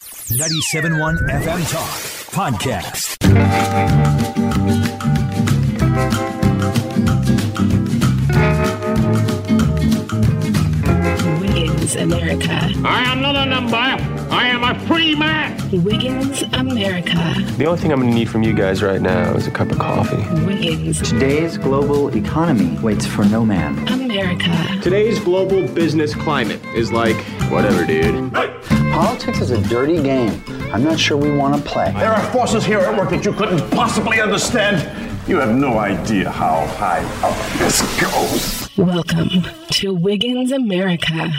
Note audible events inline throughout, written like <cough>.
97.1 FM Talk Podcast. Wiggins America. I am not a number. I am a free man. Wiggins America. The only thing I'm going to need from you guys right now is a cup of coffee. Wiggins Today's global economy waits for no man. America. Today's global business climate is like, Whatever, dude. Politics is a dirty game. I'm not sure we want to play. There are forces here at work that you couldn't possibly understand. You have no idea how high up this goes. Welcome to Wiggins America.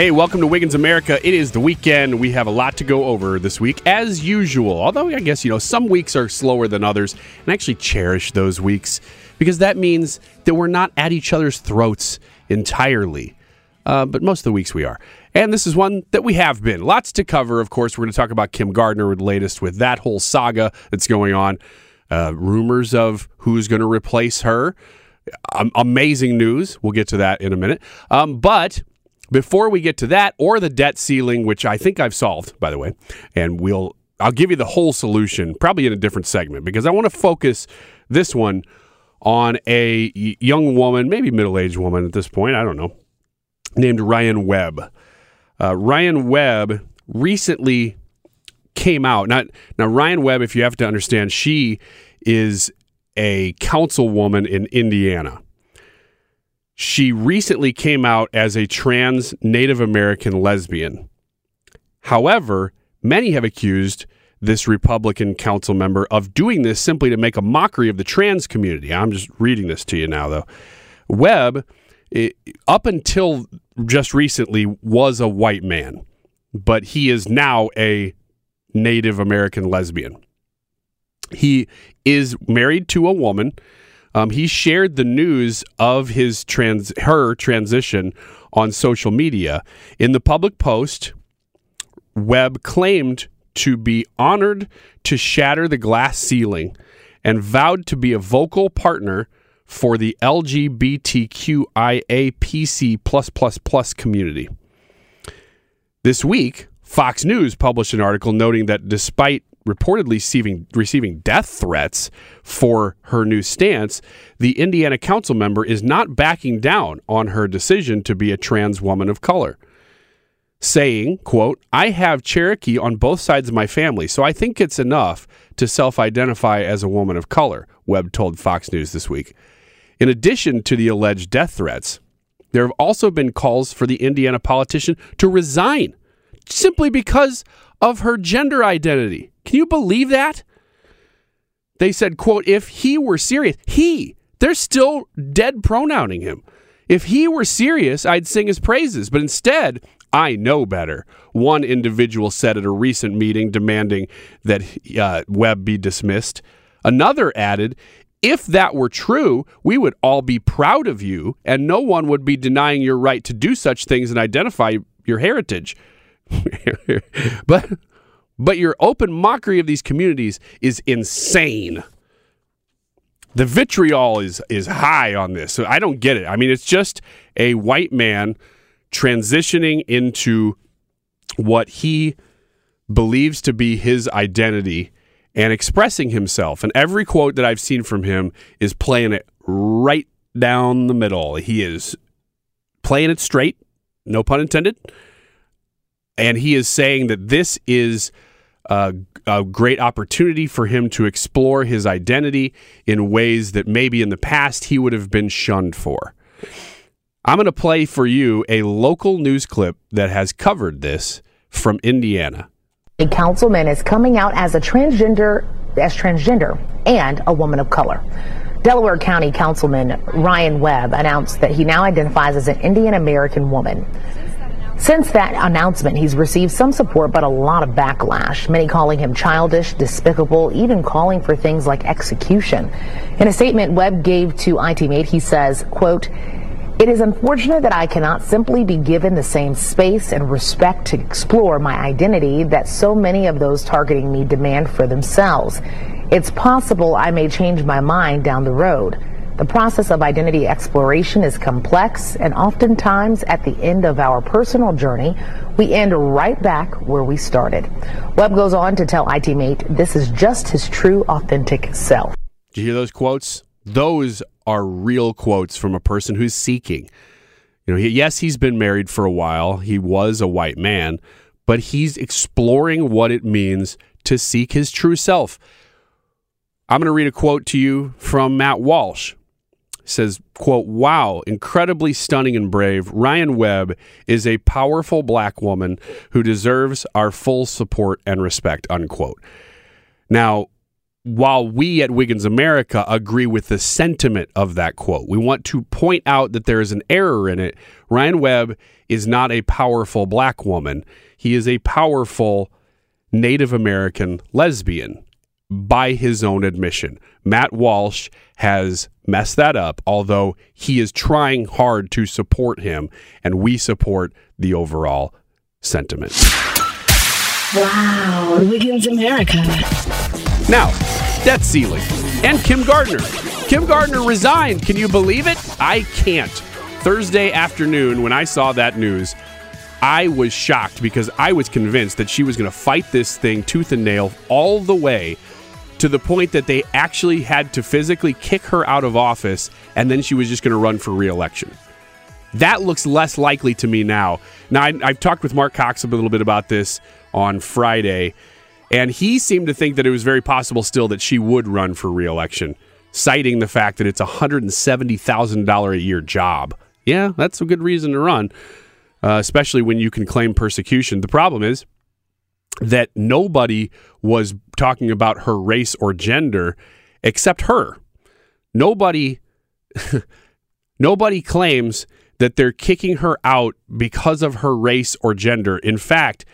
Hey, welcome to Wiggins America. It is the weekend. We have a lot to go over this week, as usual. Although, I guess, you know, some weeks are slower than others, and I actually cherish those weeks because that means that we're not at each other's throats entirely. Uh, but most of the weeks we are. And this is one that we have been. Lots to cover, of course. We're going to talk about Kim Gardner with the latest with that whole saga that's going on. Uh, rumors of who's going to replace her. Um, amazing news. We'll get to that in a minute. Um, but before we get to that or the debt ceiling, which I think I've solved, by the way, and we'll I'll give you the whole solution probably in a different segment because I want to focus this one on a young woman, maybe middle-aged woman at this point, I don't know, named Ryan Webb. Uh, Ryan Webb recently came out. Not now Ryan Webb, if you have to understand, she is a councilwoman in Indiana. She recently came out as a trans Native American lesbian. However, many have accused this Republican council member of doing this simply to make a mockery of the trans community. I'm just reading this to you now, though. Webb, it, up until just recently, was a white man, but he is now a Native American lesbian. He is married to a woman. Um, he shared the news of his trans her transition on social media. In the public post, Webb claimed to be honored to shatter the glass ceiling and vowed to be a vocal partner for the LGBTQIAPC community. This week, Fox News published an article noting that despite reportedly receiving, receiving death threats for her new stance, the Indiana council member is not backing down on her decision to be a trans woman of color. Saying, quote, I have Cherokee on both sides of my family, so I think it's enough to self identify as a woman of color, Webb told Fox News this week. In addition to the alleged death threats, there have also been calls for the Indiana politician to resign simply because of her gender identity. Can you believe that? They said, quote, if he were serious, he, they're still dead pronouncing him. If he were serious, I'd sing his praises. But instead, I know better. One individual said at a recent meeting demanding that uh, Webb be dismissed. Another added, if that were true, we would all be proud of you, and no one would be denying your right to do such things and identify your heritage. <laughs> but but your open mockery of these communities is insane. The vitriol is is high on this. So I don't get it. I mean, it's just a white man transitioning into what he believes to be his identity and expressing himself. And every quote that I've seen from him is playing it right down the middle. He is playing it straight, no pun intended. And he is saying that this is a, a, great opportunity for him to explore his identity in ways that maybe in the past he would have been shunned for. I'm going to play for you a local news clip that has covered this from Indiana. A councilman is coming out as a transgender as transgender and a woman of color. Delaware County Councilman Ryan Webb announced that he now identifies as an Indian American woman. Since that announcement, he's received some support, but a lot of backlash. Many calling him childish, despicable, even calling for things like execution. In a statement Webb gave to I-Team 8, he says, quote, it is unfortunate that I cannot simply be given the same space and respect to explore my identity that so many of those targeting me demand for themselves. It's possible I may change my mind down the road. The process of identity exploration is complex, and oftentimes at the end of our personal journey, we end right back where we started. Webb goes on to tell I-Team 8 this is just his true, authentic self. Do you hear those quotes? Those are real quotes from a person who's seeking. You know, he, yes, he's been married for a while. He was a white man, but he's exploring what it means to seek his true self. I'm going to read a quote to you from Matt Walsh. Says, quote, wow, incredibly stunning and brave. Ryan Webb is a powerful black woman who deserves our full support and respect, unquote. Now, while we at Wiggins America agree with the sentiment of that quote, we want to point out that there is an error in it. Ryan Webb is not a powerful black woman. He is a powerful Native American lesbian by his own admission. Matt Walsh has messed that up, although he is trying hard to support him, and we support the overall sentiment. Wow, Wiggins America. Now, debt ceiling. And Kim Gardner. Kim Gardner resigned. Can you believe it? I can't. Thursday afternoon, when I saw that news, I was shocked because I was convinced that she was going to fight this thing tooth and nail all the way to the point that they actually had to physically kick her out of office and then she was just going to run for reelection. That looks less likely to me now. Now, I, have talked with Marc Cox a little bit about this on Friday, and he seemed to think that it was very possible still that she would run for reelection, citing the fact that it's a $170,000 a year job. Yeah, that's a good reason to run, uh, especially when you can claim persecution. The problem is that nobody was talking about her race or gender except her. Nobody <laughs> nobody claims that they're kicking her out because of her race or gender. In fact,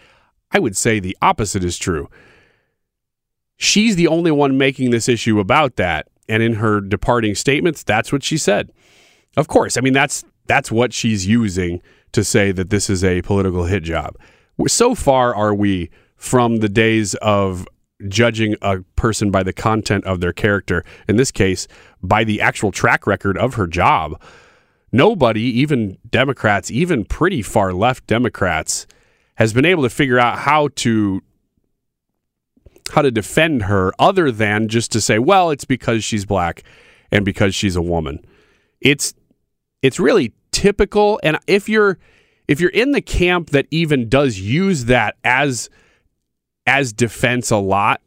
I would say the opposite is true. She's the only one making this issue about that. And in her departing statements, that's what she said. Of course, I mean that's that's what she's using to say that this is a political hit job. So far are we from the days of judging a person by the content of their character, in this case, by the actual track record of her job. Nobody, even Democrats, even pretty far left Democrats, has been able to figure out how to how to defend her other than just to say, well, it's because she's black and because she's a woman. It's it's really typical and if you're if you're in the camp that even does use that as as defense a lot,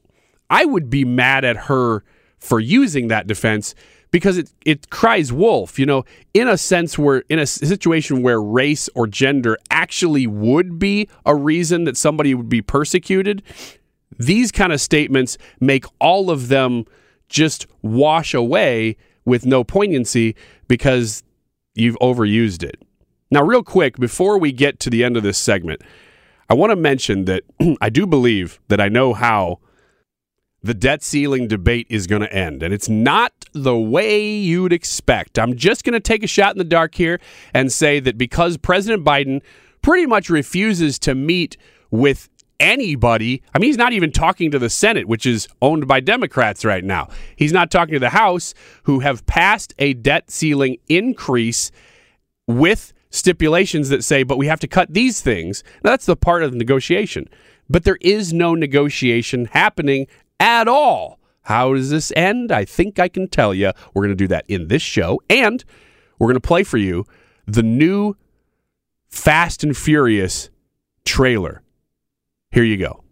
I would be mad at her for using that defense because it, it cries wolf, you know, in a sense where in a situation where race or gender actually would be a reason that somebody would be persecuted, these kind of statements make all of them just wash away with no poignancy because you've overused it. Now, real quick, before we get to the end of this segment, I want to mention that <clears throat> I do believe that I know how the debt ceiling debate is going to end. And it's not the way you'd expect. I'm just going to take a shot in the dark here and say that because President Biden pretty much refuses to meet with anybody. I mean, he's not even talking to the Senate, which is owned by Democrats right now. He's not talking to the House, who have passed a debt ceiling increase with stipulations that say, but we have to cut these things. Now, that's the part of the negotiation. But there is no negotiation happening at all. How does this end? I think I can tell you. We're going to do that in this show. And we're going to play for you the new Fast and Furious trailer. Here you go.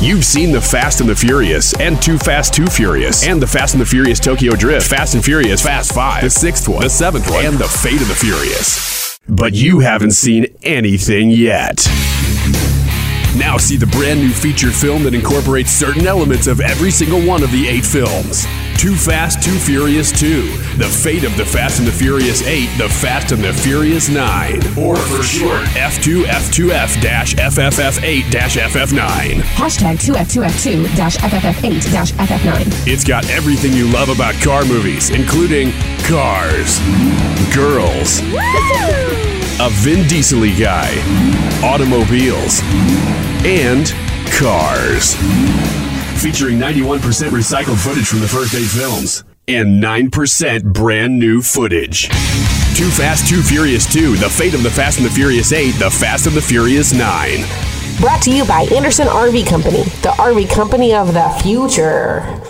You've seen The Fast and the Furious, and Too Fast, Too Furious, and The Fast and the Furious Tokyo Drift, Fast and Furious, Fast 5, the sixth one, the seventh one, and The Fate of the Furious. But you haven't seen anything yet. Now see the brand new feature film that incorporates certain elements of every single one of the eight films. Too Fast, Too Furious 2, The Fate of the Fast and the Furious 8, The Fast and the Furious 9, or for short, F2, F2F FFF8 FF9. Hashtag 2F2F2 FFF8 FF9. It's got everything you love about car movies, including cars, girls, a Vin Diesel guy, automobiles, and cars. Featuring 91% recycled footage from the first eight films and 9% brand new footage. Too Fast, Too Furious 2, The Fate of the Fast and the Furious 8, The Fast and the Furious 9. Brought to you by Anderson RV Company, the RV company of the future.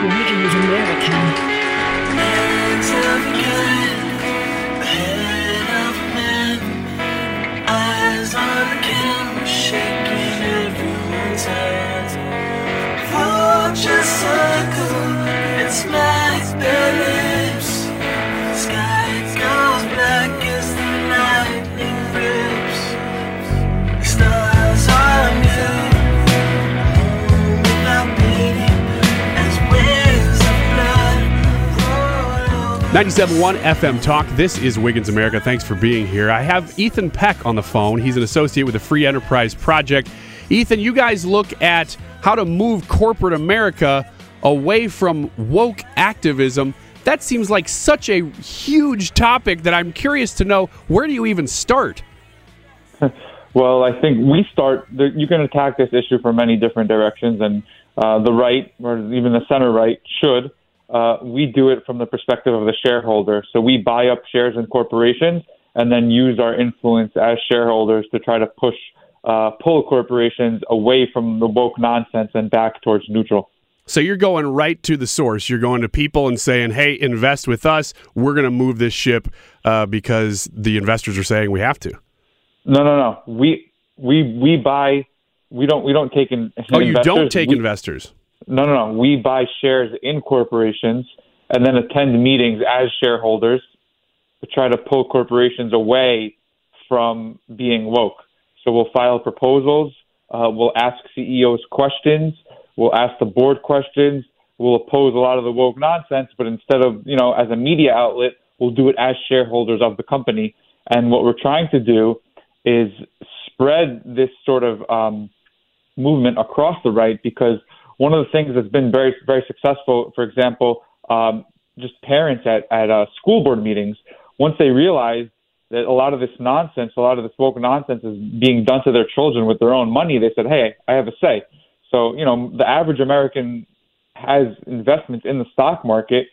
Wiggins America. 97.1 FM Talk. This is Wiggins America. Thanks for being here. I have Ethan Peck on the phone. He's an associate with the Free Enterprise Project. Ethan, you guys look at how to move corporate America away from woke activism. That seems like such a huge topic that I'm curious to know where do you even start? <laughs> Well, I think we start. You can attack this issue from many different directions, and uh, the right, or even the center right, should. Uh, we do it from the perspective of the shareholder. So we buy up shares in corporations and then use our influence as shareholders to try to push, uh, pull corporations away from the woke nonsense and back towards neutral. So you're going right to the source. You're going to people and saying, "Hey, invest with us. We're going to move this ship uh, because the investors are saying we have to." No, no, no. We we we buy. We don't we don't take in. Oh, you don't take We- investors. No, no, no. We buy shares in corporations and then attend meetings as shareholders to try to pull corporations away from being woke. So we'll file proposals. Uh, we'll ask CEOs questions. We'll ask the board questions. We'll oppose a lot of the woke nonsense, but instead of, you know, as a media outlet, we'll do it as shareholders of the company. And what we're trying to do is spread this sort of um, movement across the right because one of the things that's been very very successful, for example, um, just parents at at uh, school board meetings once they realize that a lot of this nonsense, a lot of this woke nonsense is being done to their children with their own money. They said, "Hey, I have a say." So you know, the average American has investments in the stock market.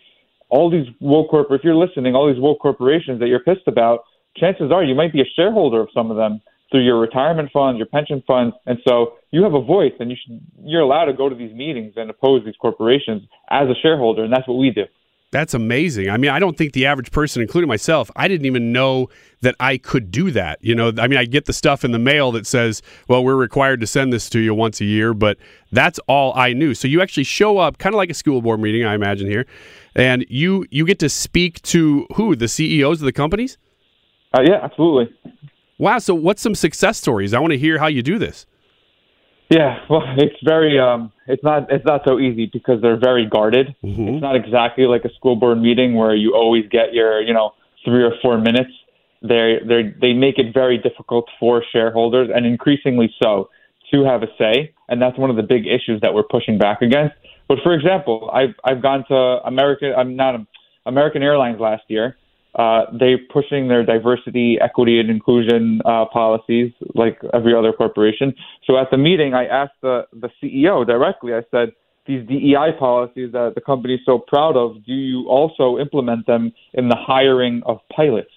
All these woke corp if you're listening, all these woke corporations that you're pissed about, chances are you might be a shareholder of some of them through your retirement funds, your pension funds, and so you have a voice, and you should you're allowed to go to these meetings and oppose these corporations as a shareholder, and that's what we do. That's amazing. I mean, I don't think the average person, including myself, I didn't even know that I could do that. You know, I mean, I get the stuff in the mail that says, well, we're required to send this to you once a year, but that's all I knew. So you actually show up kind of like a school board meeting, I imagine here, and you you get to speak to who? The CEOs of the companies? Uh, yeah, absolutely. Wow. So what's some success stories? I want to hear how you do this. Yeah, well, it's very um, it's not it's not so easy because they're very guarded. Mm-hmm. It's not exactly like a school board meeting where you always get your you know three or four minutes. They they they make it very difficult for shareholders and increasingly so to have a say, and that's one of the big issues that we're pushing back against. But for example, I've I've gone to American I'm not American Airlines last year uh, they're pushing their diversity, equity, and inclusion uh, policies like every other corporation. So at the meeting, I asked the, the CEO directly, I said, these DEI policies that the company is so proud of, do you also implement them in the hiring of pilots?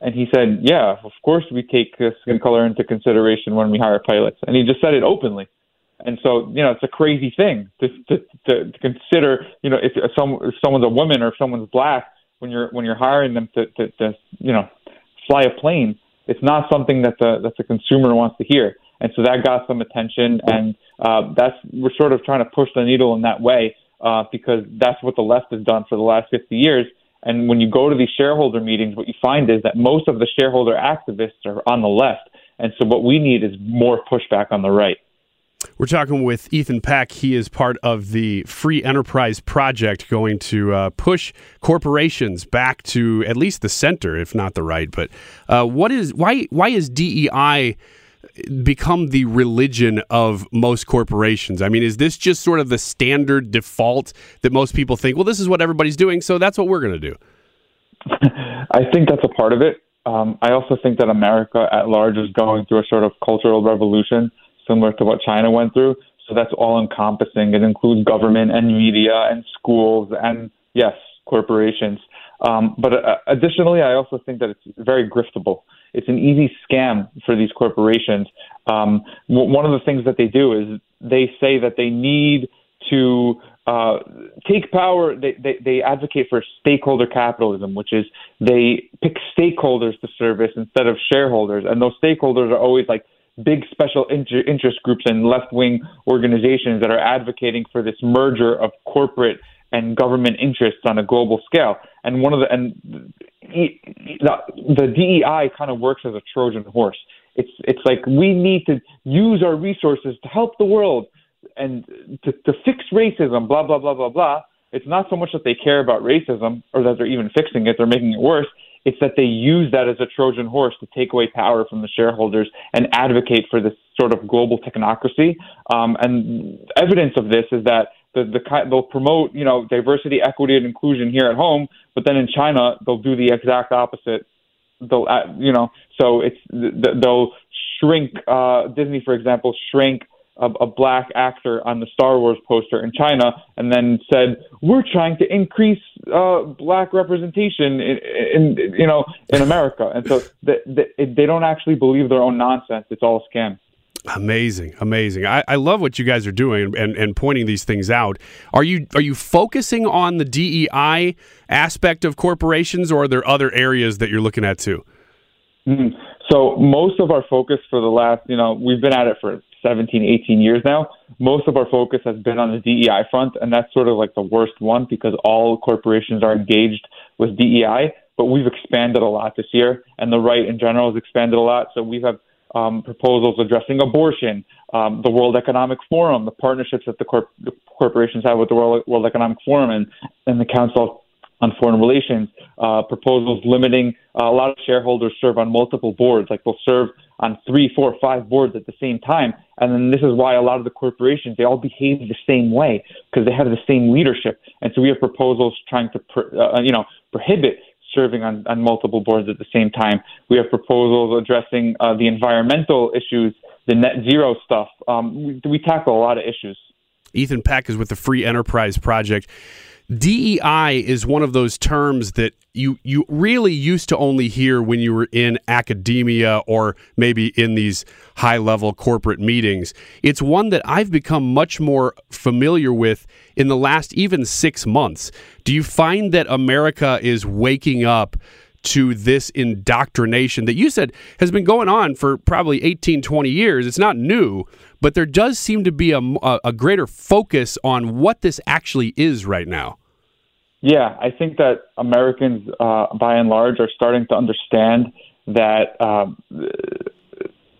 And he said, yeah, of course we take skin color into consideration when we hire pilots. And he just said it openly. And so, you know, it's a crazy thing to, to, to, consider, you know, if, some, if someone's a woman or if someone's black, when you're when you're hiring them to, to, to you know fly a plane, it's not something that the that the consumer wants to hear. And so that got some attention, and uh, that's we're sort of trying to push the needle in that way uh, because that's what the left has done for the last 50 years. And when you go to these shareholder meetings, what you find is that most of the shareholder activists are on the left, and so what we need is more pushback on the right. We're talking with Ethan Peck. He is part of the Free Enterprise Project, going to uh, push corporations back to at least the center, if not the right. But uh, what is why why is DEI become the religion of most corporations? I mean, is this just sort of the standard default that most people think? Well, this is what everybody's doing, so that's what we're going to do. <laughs> I think that's a part of it. Um, I also think that America at large is going through a sort of cultural revolution similar to what China went through. So that's all encompassing. It includes government and media and schools and, yes, corporations. Um, but uh, additionally, I also think that it's very griftable. It's an easy scam for these corporations. Um, w- one of the things that they do is they say that they need to uh, take power. They, they, they advocate for stakeholder capitalism, which is they pick stakeholders to service instead of shareholders. And those stakeholders are always like big special inter- interest groups and left wing organizations that are advocating for this merger of corporate and government interests on a global scale. And one of the and the, the DEI kind of works as a Trojan horse. It's it's like we need to use our resources to help the world and to, to fix racism. Blah blah blah blah blah. It's not so much that they care about racism or that they're even fixing it; they're making it worse. It's that they use that as a Trojan horse to take away power from the shareholders and advocate for this sort of global technocracy. Um, and evidence of this is that the, the they'll promote you know diversity, equity, and inclusion here at home, but then in China they'll do the exact opposite. They'll uh, you know so it's they'll shrink uh, Disney, for example, shrink a, a black actor on the Star Wars poster in China, and then said, "We're trying to increase uh, black representation in, in, you know in America." And so they, they, they don't actually believe their own nonsense. It's all a scam. Amazing, amazing. I, I love what you guys are doing and, and pointing these things out. Are you are you focusing on the DEI aspect of corporations, or are there other areas that you're looking at too? Mm-hmm. So most of our focus for the last, you know, we've been at it for 17, 18 years now. Most of our focus has been on the DEI front, and that's sort of like the worst one because all corporations are engaged with DEI. But we've expanded a lot this year, and the right in general has expanded a lot. So we have um, proposals addressing abortion, um, the World Economic Forum, the partnerships that the, corp- the corporations have with the World, World Economic Forum and, and the Council on Foreign Relations, uh, proposals limiting uh, a lot of shareholders serve on multiple boards, like they'll serve on three, four, five boards at the same time. And then this is why a lot of the corporations they all behave the same way because they have the same leadership. And so we have proposals trying to, uh, you know, prohibit serving on, on multiple boards at the same time. We have proposals addressing uh, the environmental issues, the net zero stuff. Um, we, we tackle a lot of issues. Ethan Peck is with the Free Enterprise Project. DEI is one of those terms that you you really used to only hear when you were in academia or maybe in these high level corporate meetings. It's one that I've become much more familiar with in the last even 6 months. Do you find that America is waking up to this indoctrination that you said has been going on for probably 18 20 years? It's not new, but there does seem to be a, a, greater focus on what this actually is right now. Yeah, I think that Americans, uh, by and large, are starting to understand that um, you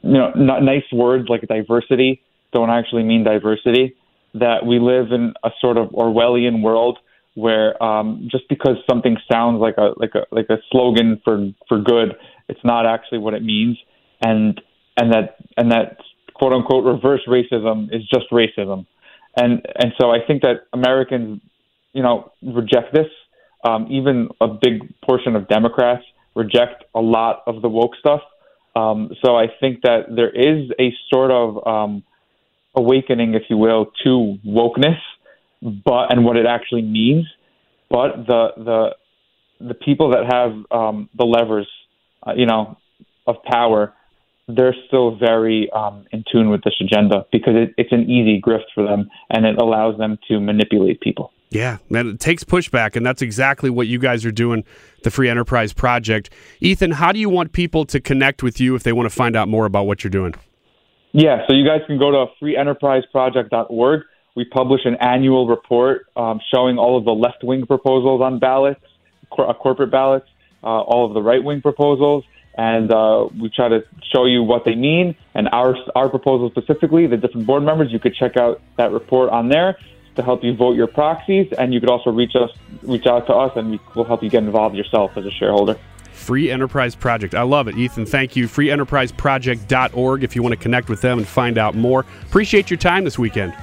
know n- nice words like diversity don't actually mean diversity. That we live in a sort of Orwellian world where um, just because something sounds like a like a like a slogan for for good, it's not actually what it means, and and that and that quote unquote reverse racism is just racism, and and so I think that Americans you know, reject this. Um, even a big portion of Democrats reject a lot of the woke stuff. Um, so I think that there is a sort of um, awakening, if you will, to wokeness, but and what it actually means. But the the the people that have um, the levers, uh, you know, of power, they're still very um, in tune with this agenda because it, it's an easy grift for them, and it allows them to manipulate people. Yeah, man, it takes pushback, and that's exactly what you guys are doing, the Free Enterprise Project. Ethan, how do you want people to connect with you if they want to find out more about what you're doing? Yeah, so you guys can go to freeenterpriseproject.org. We publish an annual report um, showing all of the left wing proposals on ballots, cor- uh, corporate ballots, uh, all of the right wing proposals, and uh, we try to show you what they mean and our our proposal specifically. The different board members, you could check out that report on there to help you vote your proxies, and you could also reach us, reach out to us, and we will help you get involved yourself as a shareholder. Free Enterprise Project. I love it, Ethan. Thank you. FreeEnterpriseProject.org if you want to connect with them and find out more. Appreciate your time this weekend.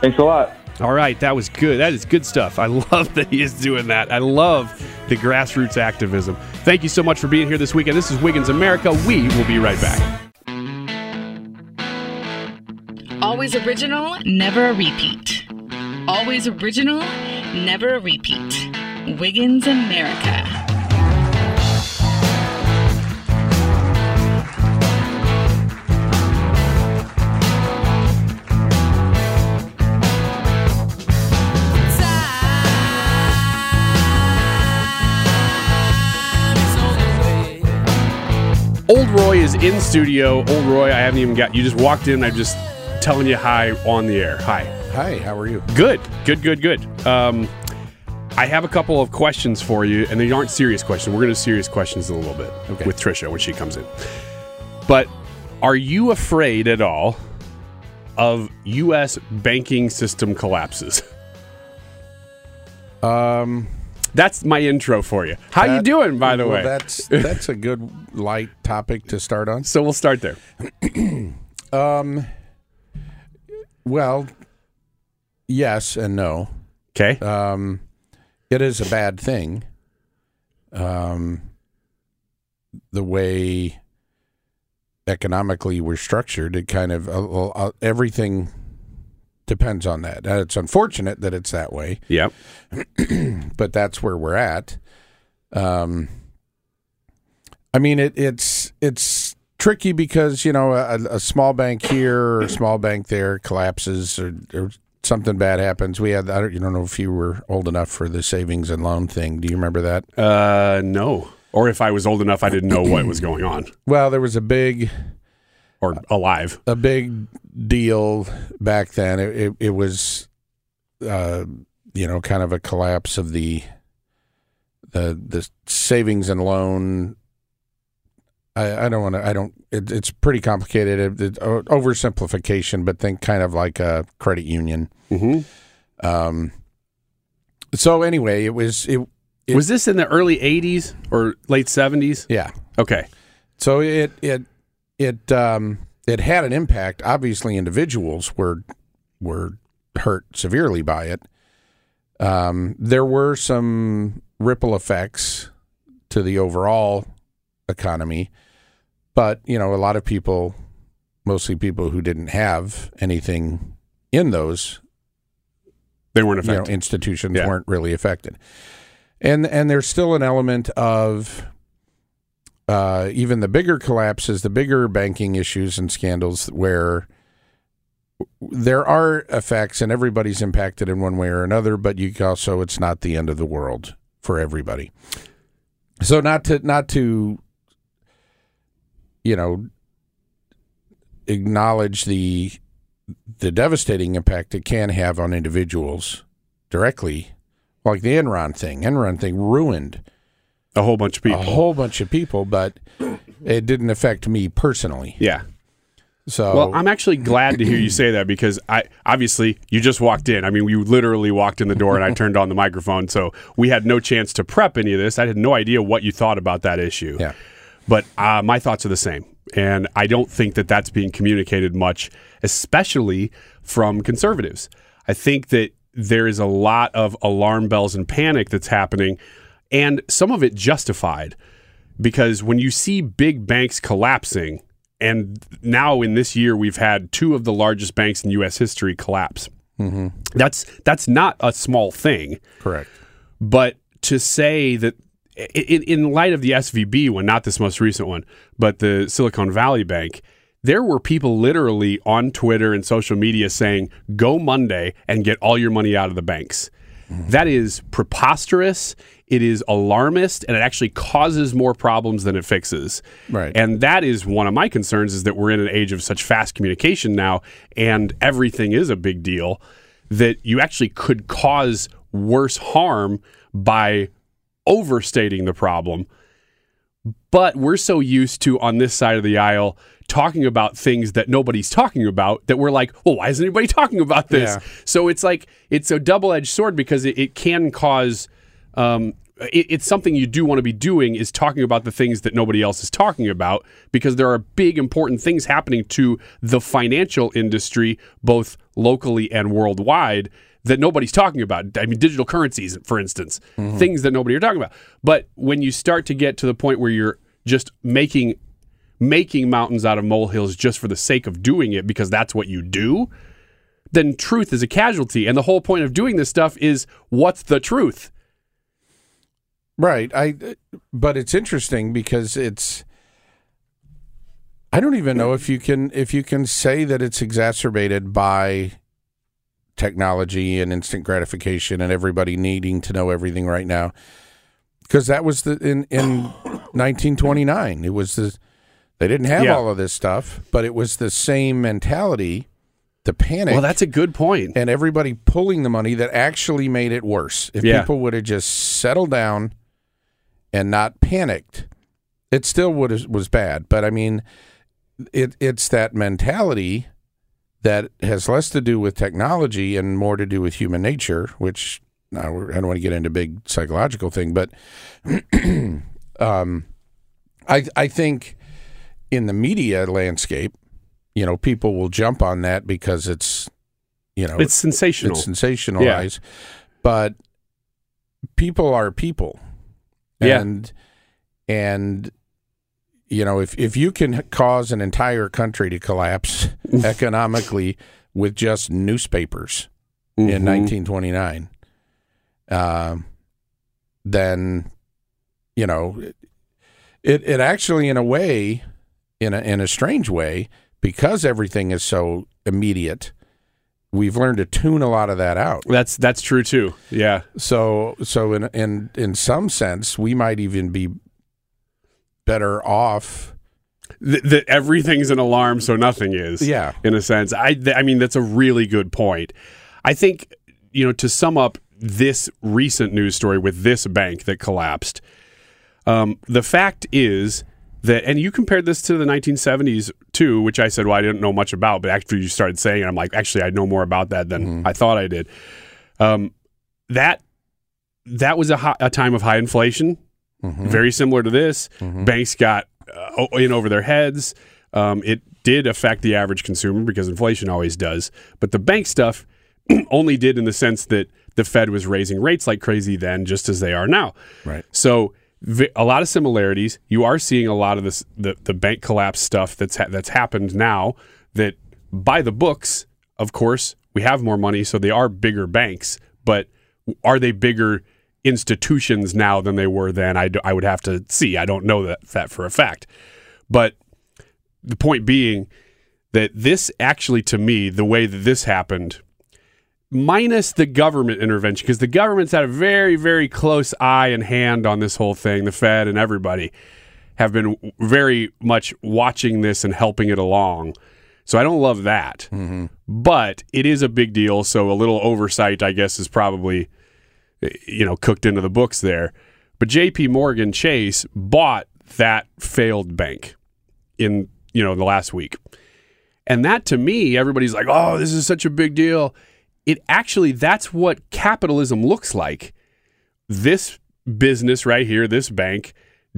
Thanks a lot. All right, that was good. That is good stuff. I <laughs> love that he is doing that. I love the grassroots activism. Thank you so much for being here this weekend. This is Wiggins America. We will be right back. Always original, never a repeat. Always original, never a repeat. Wiggins America. Old Roy is in studio. Old Roy, I haven't even got you. Just walked in. I'm just telling you hi on the air. Hi. Hi. How are you? Good. Good. Good. Good. Um, I have a couple of questions for you, and they aren't serious questions. We're going to serious questions in a little bit okay. with Trisha when she comes in. But are you afraid at all of U.S. banking system collapses? <laughs> Um, that's my intro for you. How that, you doing, by the well, way? That's <laughs> that's a good light topic to start on. So we'll start there. <clears throat> um, well, yes and no. Okay. Um, it is a bad thing. Um, the way economically we're structured, it kind of uh, uh, everything depends on that. Uh, it's unfortunate that it's that way. Yep. <clears throat> but that's where we're at. Um, I mean, it, it's it's tricky because you know a, a, small bank here or a small bank there collapses or, or something bad happens. We had I don't, you don't know if you were old enough for the savings and loan thing. Do you remember that? Uh, no. Or if I was old enough, I didn't know what was going on. Well, there was a big or alive. A big deal back then. It it, it was, uh, you know, kind of a collapse of the the the savings and loan. I, I don't want to. I don't. It, it's pretty complicated. It, it, oversimplification, but think kind of like a credit union. Mm-hmm. Um. So anyway, it was it, it was this in the early '80s or late '70s? Yeah. Okay. So it it it um, it had an impact. Obviously, individuals were were hurt severely by it. Um, there were some ripple effects to the overall economy, but you know, a lot of people, mostly people who didn't have anything in those, they weren't you know, affected. institutions Yeah. weren't really affected, and and there's still an element of uh, even the bigger collapses, the bigger banking issues and scandals where there are effects and everybody's impacted in one way or another, but you also it's not the end of the world for everybody. So not to not to you know acknowledge the the devastating impact it can have on individuals directly, like the Enron thing. Enron thing ruined a whole bunch of people. a whole bunch of people, but it didn't affect me personally. Yeah. So Well, I'm actually glad to hear you say that because I obviously you just walked in. I mean, you literally walked in the door and I turned on the microphone, so we had no chance to prep any of this. I had no idea what you thought about that issue. Yeah. But uh, my thoughts are the same, and I don't think that that's being communicated much, especially from conservatives. I think that there is a lot of alarm bells and panic that's happening, and some of it justified because when you see big banks collapsing, and now in this year we've had two of the largest banks in U.S. history collapse. Mhm. That's that's not a small thing, correct. but to say that in, in light of the SVB one, not this most recent one, but the Silicon Valley Bank, there were people literally on Twitter and social media saying, "Go Monday and get all your money out of the banks." Mm-hmm. That is preposterous. It is alarmist, and it actually causes more problems than it fixes. Right. And that is one of my concerns: is that we're in an age of such fast communication now, and everything is a big deal. That you actually could cause worse harm by overstating the problem. But we're so used to on this side of the aisle talking about things that nobody's talking about that we're like, well, why isn't anybody talking about this? Yeah. So it's like it's a double edged sword because it, it can cause. Um, it, it's something you do want to be doing is talking about the things that nobody else is talking about because there are big important things happening to the financial industry both locally and worldwide that nobody's talking about. I mean, digital currencies, for instance, mm-hmm. things that nobody are talking about. But when you start to get to the point where you're just making making mountains out of molehills just for the sake of doing it because that's what you do, then truth is a casualty. And the whole point of doing this stuff is what's the truth? Right. I but it's interesting because it's I don't even know if you can if you can say that it's exacerbated by technology and instant gratification and everybody needing to know everything right now. Because that was the in in 1929. It was the they didn't have Yeah. all of this stuff, but it was the same mentality, the panic. Well, that's a good point. and everybody pulling the money that actually made it worse. If Yeah. people would have just settled down and not panicked, it still would have, was bad. But I mean, it it's that mentality that has less to do with technology and more to do with human nature, which I don't want to get into a big psychological thing, but <clears throat> um, I I think in the media landscape, you know, people will jump on that because it's you know It's sensational. it's sensationalized, but people are people, Yeah. and and you know if if you can cause an entire country to collapse <laughs> economically with just newspapers Mhm. in 1929, um, then you know it it actually in a way in a in a strange way because everything is so immediate we've learned to tune a lot of that out That's that's true too. Yeah. so so in in in some sense we might even be better off Th- that everything's an alarm, so nothing is. Yeah. in a sense. I th- I mean that's a really good point. I think you know to sum up this recent news story with this bank that collapsed. Um, the fact is that, and you compared this to the 1970s too, which I said, well, I didn't know much about, but after you started saying it, I'm like, actually, I know more about that than I thought I did. Um, that that was a, hi- a time of high inflation, very similar to this. Banks got uh, in over their heads. Um, it did affect the average consumer because inflation always does. But the bank stuff <clears throat> only did in the sense that the Fed was raising rates like crazy then, just as they are now. Right. So a lot of similarities. You are seeing a lot of this the, the bank collapse stuff that's ha- that's happened now. That by the books, of course, we have more money, so they are bigger banks. But are they bigger institutions now than they were then? I, d- I would have to see. I don't know that that for a fact. But the point being that this actually, to me, the way that this happened minus the government intervention, because the government's had a very, very close eye and hand on this whole thing. The Fed and everybody have been very much watching this and helping it along. So I don't love that. Mm-hmm. But it is a big deal. So a little oversight, I guess, is probably, eh, you know, cooked into the books there. But JP Morgan Chase bought that failed bank in, you know, the last week. And that to me, everybody's like, oh, this is such a big deal. It actually, that's what capitalism looks like. This business right here, this bank,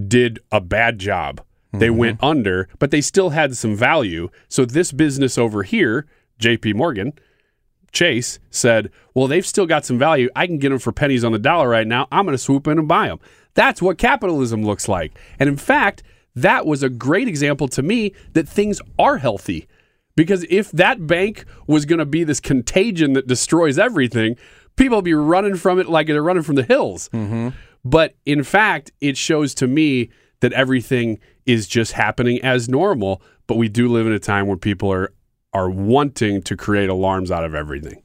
did a bad job. They mm-hmm. went under, but they still had some value. So this business over here, JP Morgan, Chase said, Well, they've still got some value. I can get them for pennies on the dollar right now. I'm going to swoop in and buy them. That's what capitalism looks like. And in fact, that was a great example to me that things are healthy. Because if that bank was going to be this contagion that destroys everything, people would be running from it like they're running from the hills. Mm-hmm. But in fact, it shows to me that everything is just happening as normal. But we do live in a time where people are are wanting to create alarms out of everything.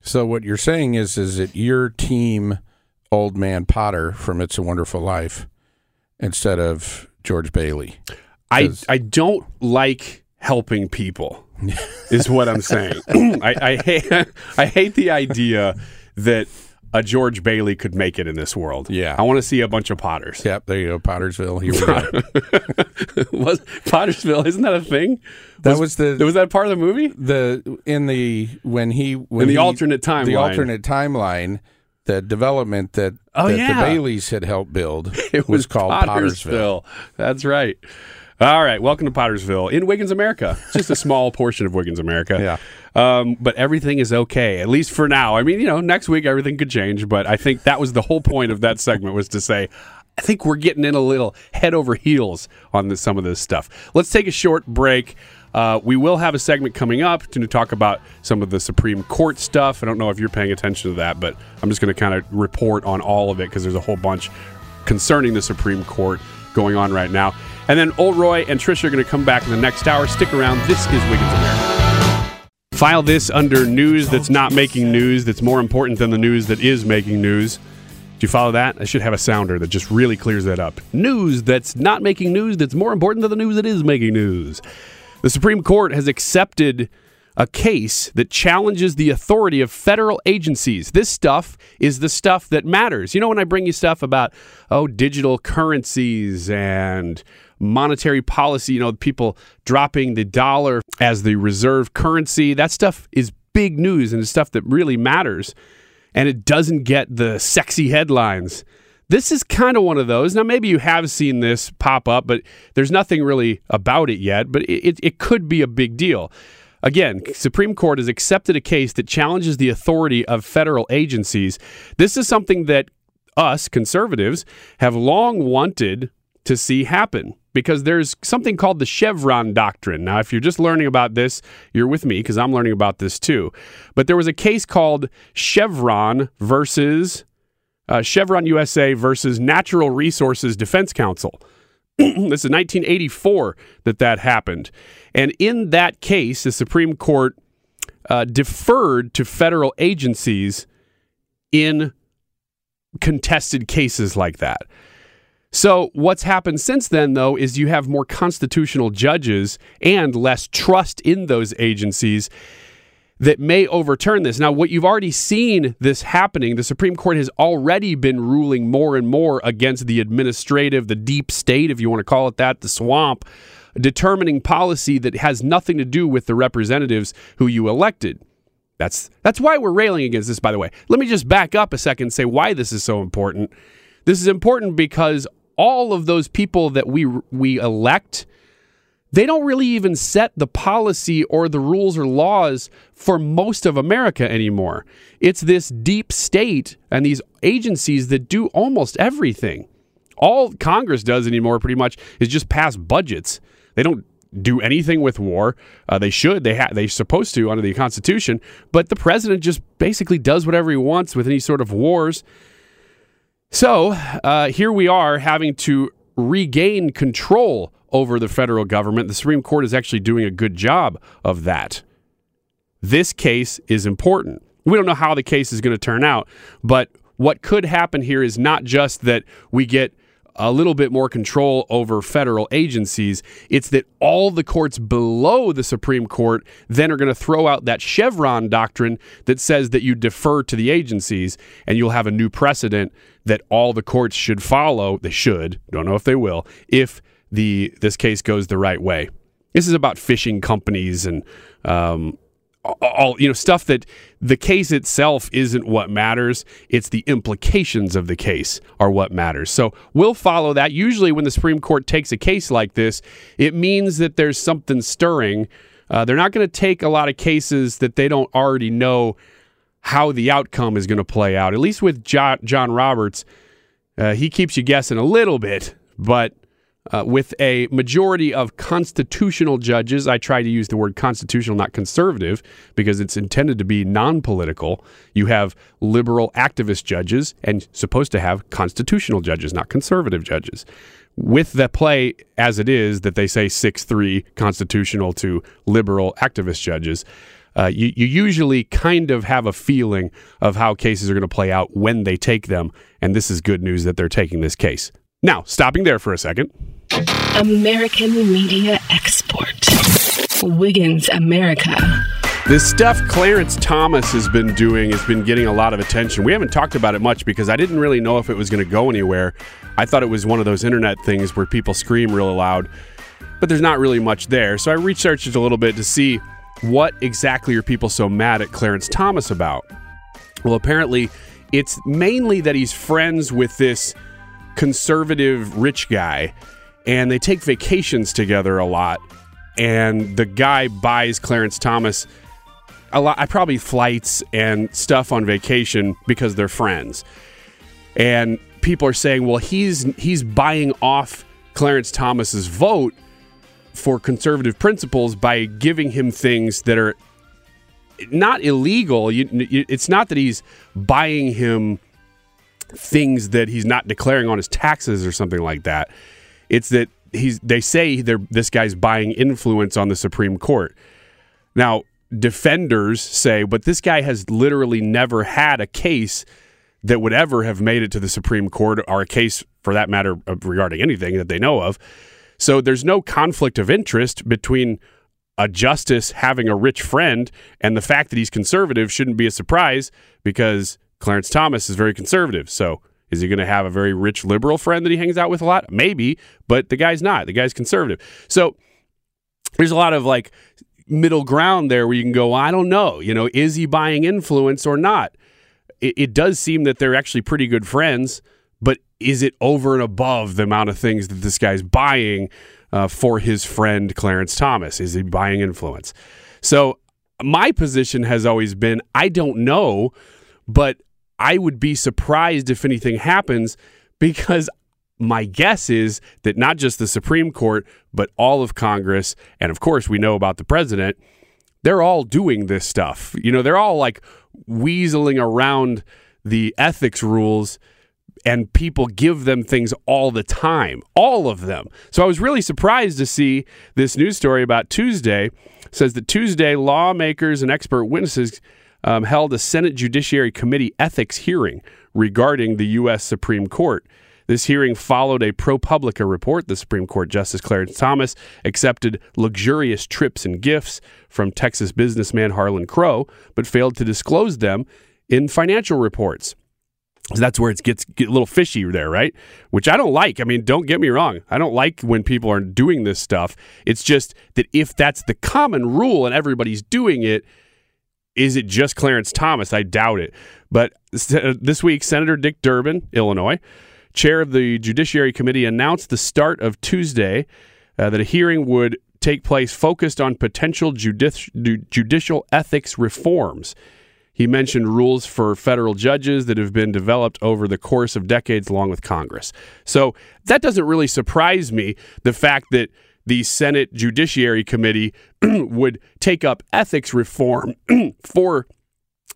So what you're saying is, is that your team, Old Man Potter from It's a Wonderful Life, instead of George Bailey. I I don't like helping people. Is what I'm saying. <laughs> I I hate, <laughs> I hate the idea that a George Bailey could make it in this world. Yeah. I want to see a bunch of Potters. Yep, there you go, Pottersville. Here we go. <laughs> was Pottersville? Isn't that a thing? That was, the was that part of the movie? the in the when he when In the he- alternate timeline. the alternate timeline, the development that, Oh, that yeah. the Baileys had helped build It was, called Pottersville. That's right. All right, welcome to Pottersville in Wiggins, America. Just a <laughs> small portion of Wiggins, America. Yeah. Um, but everything is okay, at least for now. I mean, you know, next week everything could change, but I think that was the whole point of that segment was to say, I think we're getting in a little head over heels on this, some of this stuff. Let's take a short break. Uh, we will have a segment coming up to talk about some of the Supreme Court stuff. I don't know if you're paying attention to that, but I'm just going to kind of report on all of it because there's a whole bunch concerning the Supreme Court going on right now. And then Old Roy and Trisha are going to come back in the next hour. Stick around. This is Wiggins America. File this under news that's not making news, that's more important than the news that is making news. Do you follow that? I should have a sounder that just really clears that up. News that's not making news, that's more important than the news that is making news. The Supreme Court has accepted a case that challenges the authority of federal agencies. This stuff is the stuff that matters. You know, when I bring you stuff about, oh, digital currencies and monetary policy, you know, people dropping the dollar as the reserve currency, that stuff is big news and it's stuff that really matters. And it doesn't get the sexy headlines. This is kind of one of those. Now, maybe you have seen this pop up, but there's nothing really about it yet. But it, it, it could be a big deal. Again, Supreme Court has accepted a case that challenges the authority of federal agencies. This is something that us conservatives have long wanted to see happen because there's something called the Chevron doctrine. Now, if you're just learning about this, you're with me because I'm learning about this too. But there was a case called Chevron versus uh, Chevron USA versus Natural Resources Defense Council. <clears throat> this is 1984 that that happened. And in that case, the Supreme Court uh, deferred to federal agencies in contested cases like that. So, what's happened since then, though, is you have more constitutional judges and less trust in those agencies that may overturn this. Now, what you've already seen this happening, the Supreme Court has already been ruling more and more against the administrative, the deep state, if you want to call it that, the swamp, determining policy that has nothing to do with the representatives who you elected. That's that's why we're railing against this, by the way. Let me just back up a second and say why this is so important. This is important because all of those people that we we elect they don't really even set the policy or the rules or laws for most of America anymore. It's this deep state and these agencies that do almost everything. All Congress does anymore, pretty much, is just pass budgets. They don't do anything with war. Uh, they should. They ha- they're supposed to under the Constitution. But the president just basically does whatever he wants with any sort of wars. So uh, here we are having to regain control over the federal government. The Supreme Court is actually doing a good job of that. This case is important. We don't know how the case is going to turn out, but what could happen here is not just that we get a little bit more control over federal agencies. It's that all the courts below the Supreme Court then are going to throw out that Chevron doctrine that says that you defer to the agencies and you'll have a new precedent that all the courts should follow. They should, don't know if they will, if the this case goes the right way. This is about fishing companies and um, all you know stuff that the case itself isn't what matters. It's the implications of the case are what matters. So we'll follow that. Usually when the supreme court takes a case like this it means that there's something stirring. Uh, they're not going to take a lot of cases that they don't already know how the outcome is going to play out. At least with john, john roberts uh, he keeps you guessing a little bit but uh, with a majority of constitutional judges. I try to use the word constitutional, not conservative, because it's intended to be non political. You have liberal activist judges and supposed to have constitutional judges, not conservative judges. With the play as it is, that they say 6 3 constitutional to liberal activist judges, uh, you, you usually kind of have a feeling of how cases are going to play out when they take them. And this is good news that they're taking this case. Now, stopping there for a second. American Media Export. Wiggins America. This stuff Clarence Thomas has been doing has been getting a lot of attention. We haven't talked about it much because I didn't really know if it was going to go anywhere. I thought it was one of those internet things where people scream real loud, but there's not really much there. So I researched it a little bit to see what exactly are people so mad at Clarence Thomas about. Well, apparently, it's mainly that he's friends with this conservative rich guy and they take vacations together a lot. And the guy buys Clarence Thomas a lot, I probably flights and stuff on vacation because they're friends. And people are saying, well, he's he's buying off Clarence Thomas's vote for conservative principles by giving him things that are not illegal. You, it's not that he's buying him things that he's not declaring on his taxes or something like that. It's that he's they say they're this guy's buying influence on the Supreme Court. Now, defenders say, but this guy has literally never had a case that would ever have made it to the Supreme Court or a case for that matter regarding anything that they know of. So there's no conflict of interest between a justice having a rich friend and the fact that he's conservative shouldn't be a surprise because Clarence Thomas is very conservative. So is he going to have a very rich liberal friend that he hangs out with a lot? Maybe, but the guy's not. The guy's conservative. So there's a lot of like middle ground there where you can go, I don't know, you know, is he buying influence or not? It, it does seem that they're actually pretty good friends, but is it over and above the amount of things that this guy's buying uh, for his friend Clarence Thomas? Is he buying influence? So my position has always been I don't know, but I would be surprised if anything happens because my guess is that not just the Supreme Court, but all of Congress, and of course, we know about the president, they're all doing this stuff. You know, they're all like weaseling around the ethics rules, and people give them things all the time, all of them. So I was really surprised to see this news story about Tuesday. It says that Tuesday, lawmakers and expert witnesses um, held a Senate Judiciary Committee ethics hearing regarding the U.S. Supreme Court. This hearing followed a ProPublica report. The Supreme Court Justice Clarence Thomas accepted luxurious trips and gifts from Texas businessman Harlan Crow, but failed to disclose them in financial reports. So that's where it gets get a little fishy there, right? Which I don't like. I mean, don't get me wrong. I don't like when people are doing this stuff. It's just that if that's the common rule and everybody's doing it, is it just Clarence Thomas? I doubt it. But this week, Senator Dick Durbin, Illinois, chair of the Judiciary Committee, announced the start of Tuesday uh, that a hearing would take place focused on potential judici- judicial ethics reforms. He mentioned rules for federal judges that have been developed over the course of decades along with Congress. So that doesn't really surprise me, the fact that the Senate Judiciary Committee <clears throat> would take up ethics reform <clears throat> for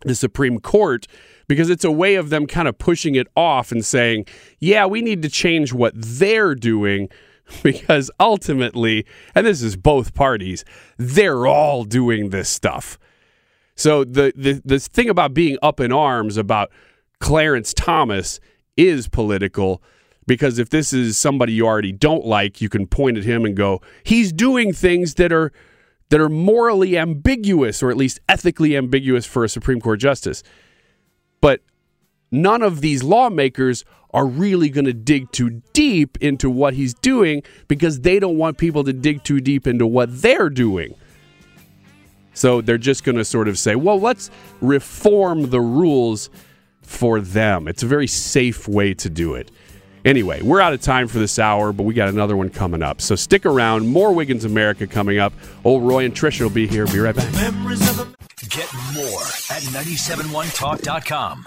the Supreme Court because it's a way of them kind of pushing it off and saying, yeah, we need to change what they're doing <laughs> because ultimately, and this is both parties, they're all doing this stuff. So the, the the thing about being up in arms about Clarence Thomas is political because if this is somebody you already don't like, you can point at him and go, he's doing things that are that are morally ambiguous or at least ethically ambiguous for a Supreme Court justice. But none of these lawmakers are really going to dig too deep into what he's doing because they don't want people to dig too deep into what they're doing. So they're just going to sort of say, well, let's reform the rules for them. It's a very safe way to do it. Anyway, we're out of time for this hour, but we got another one coming up. So stick around. More Wiggins America coming up. Old Roy and Trisha will be here. Be right back. Get more at 971talk.com.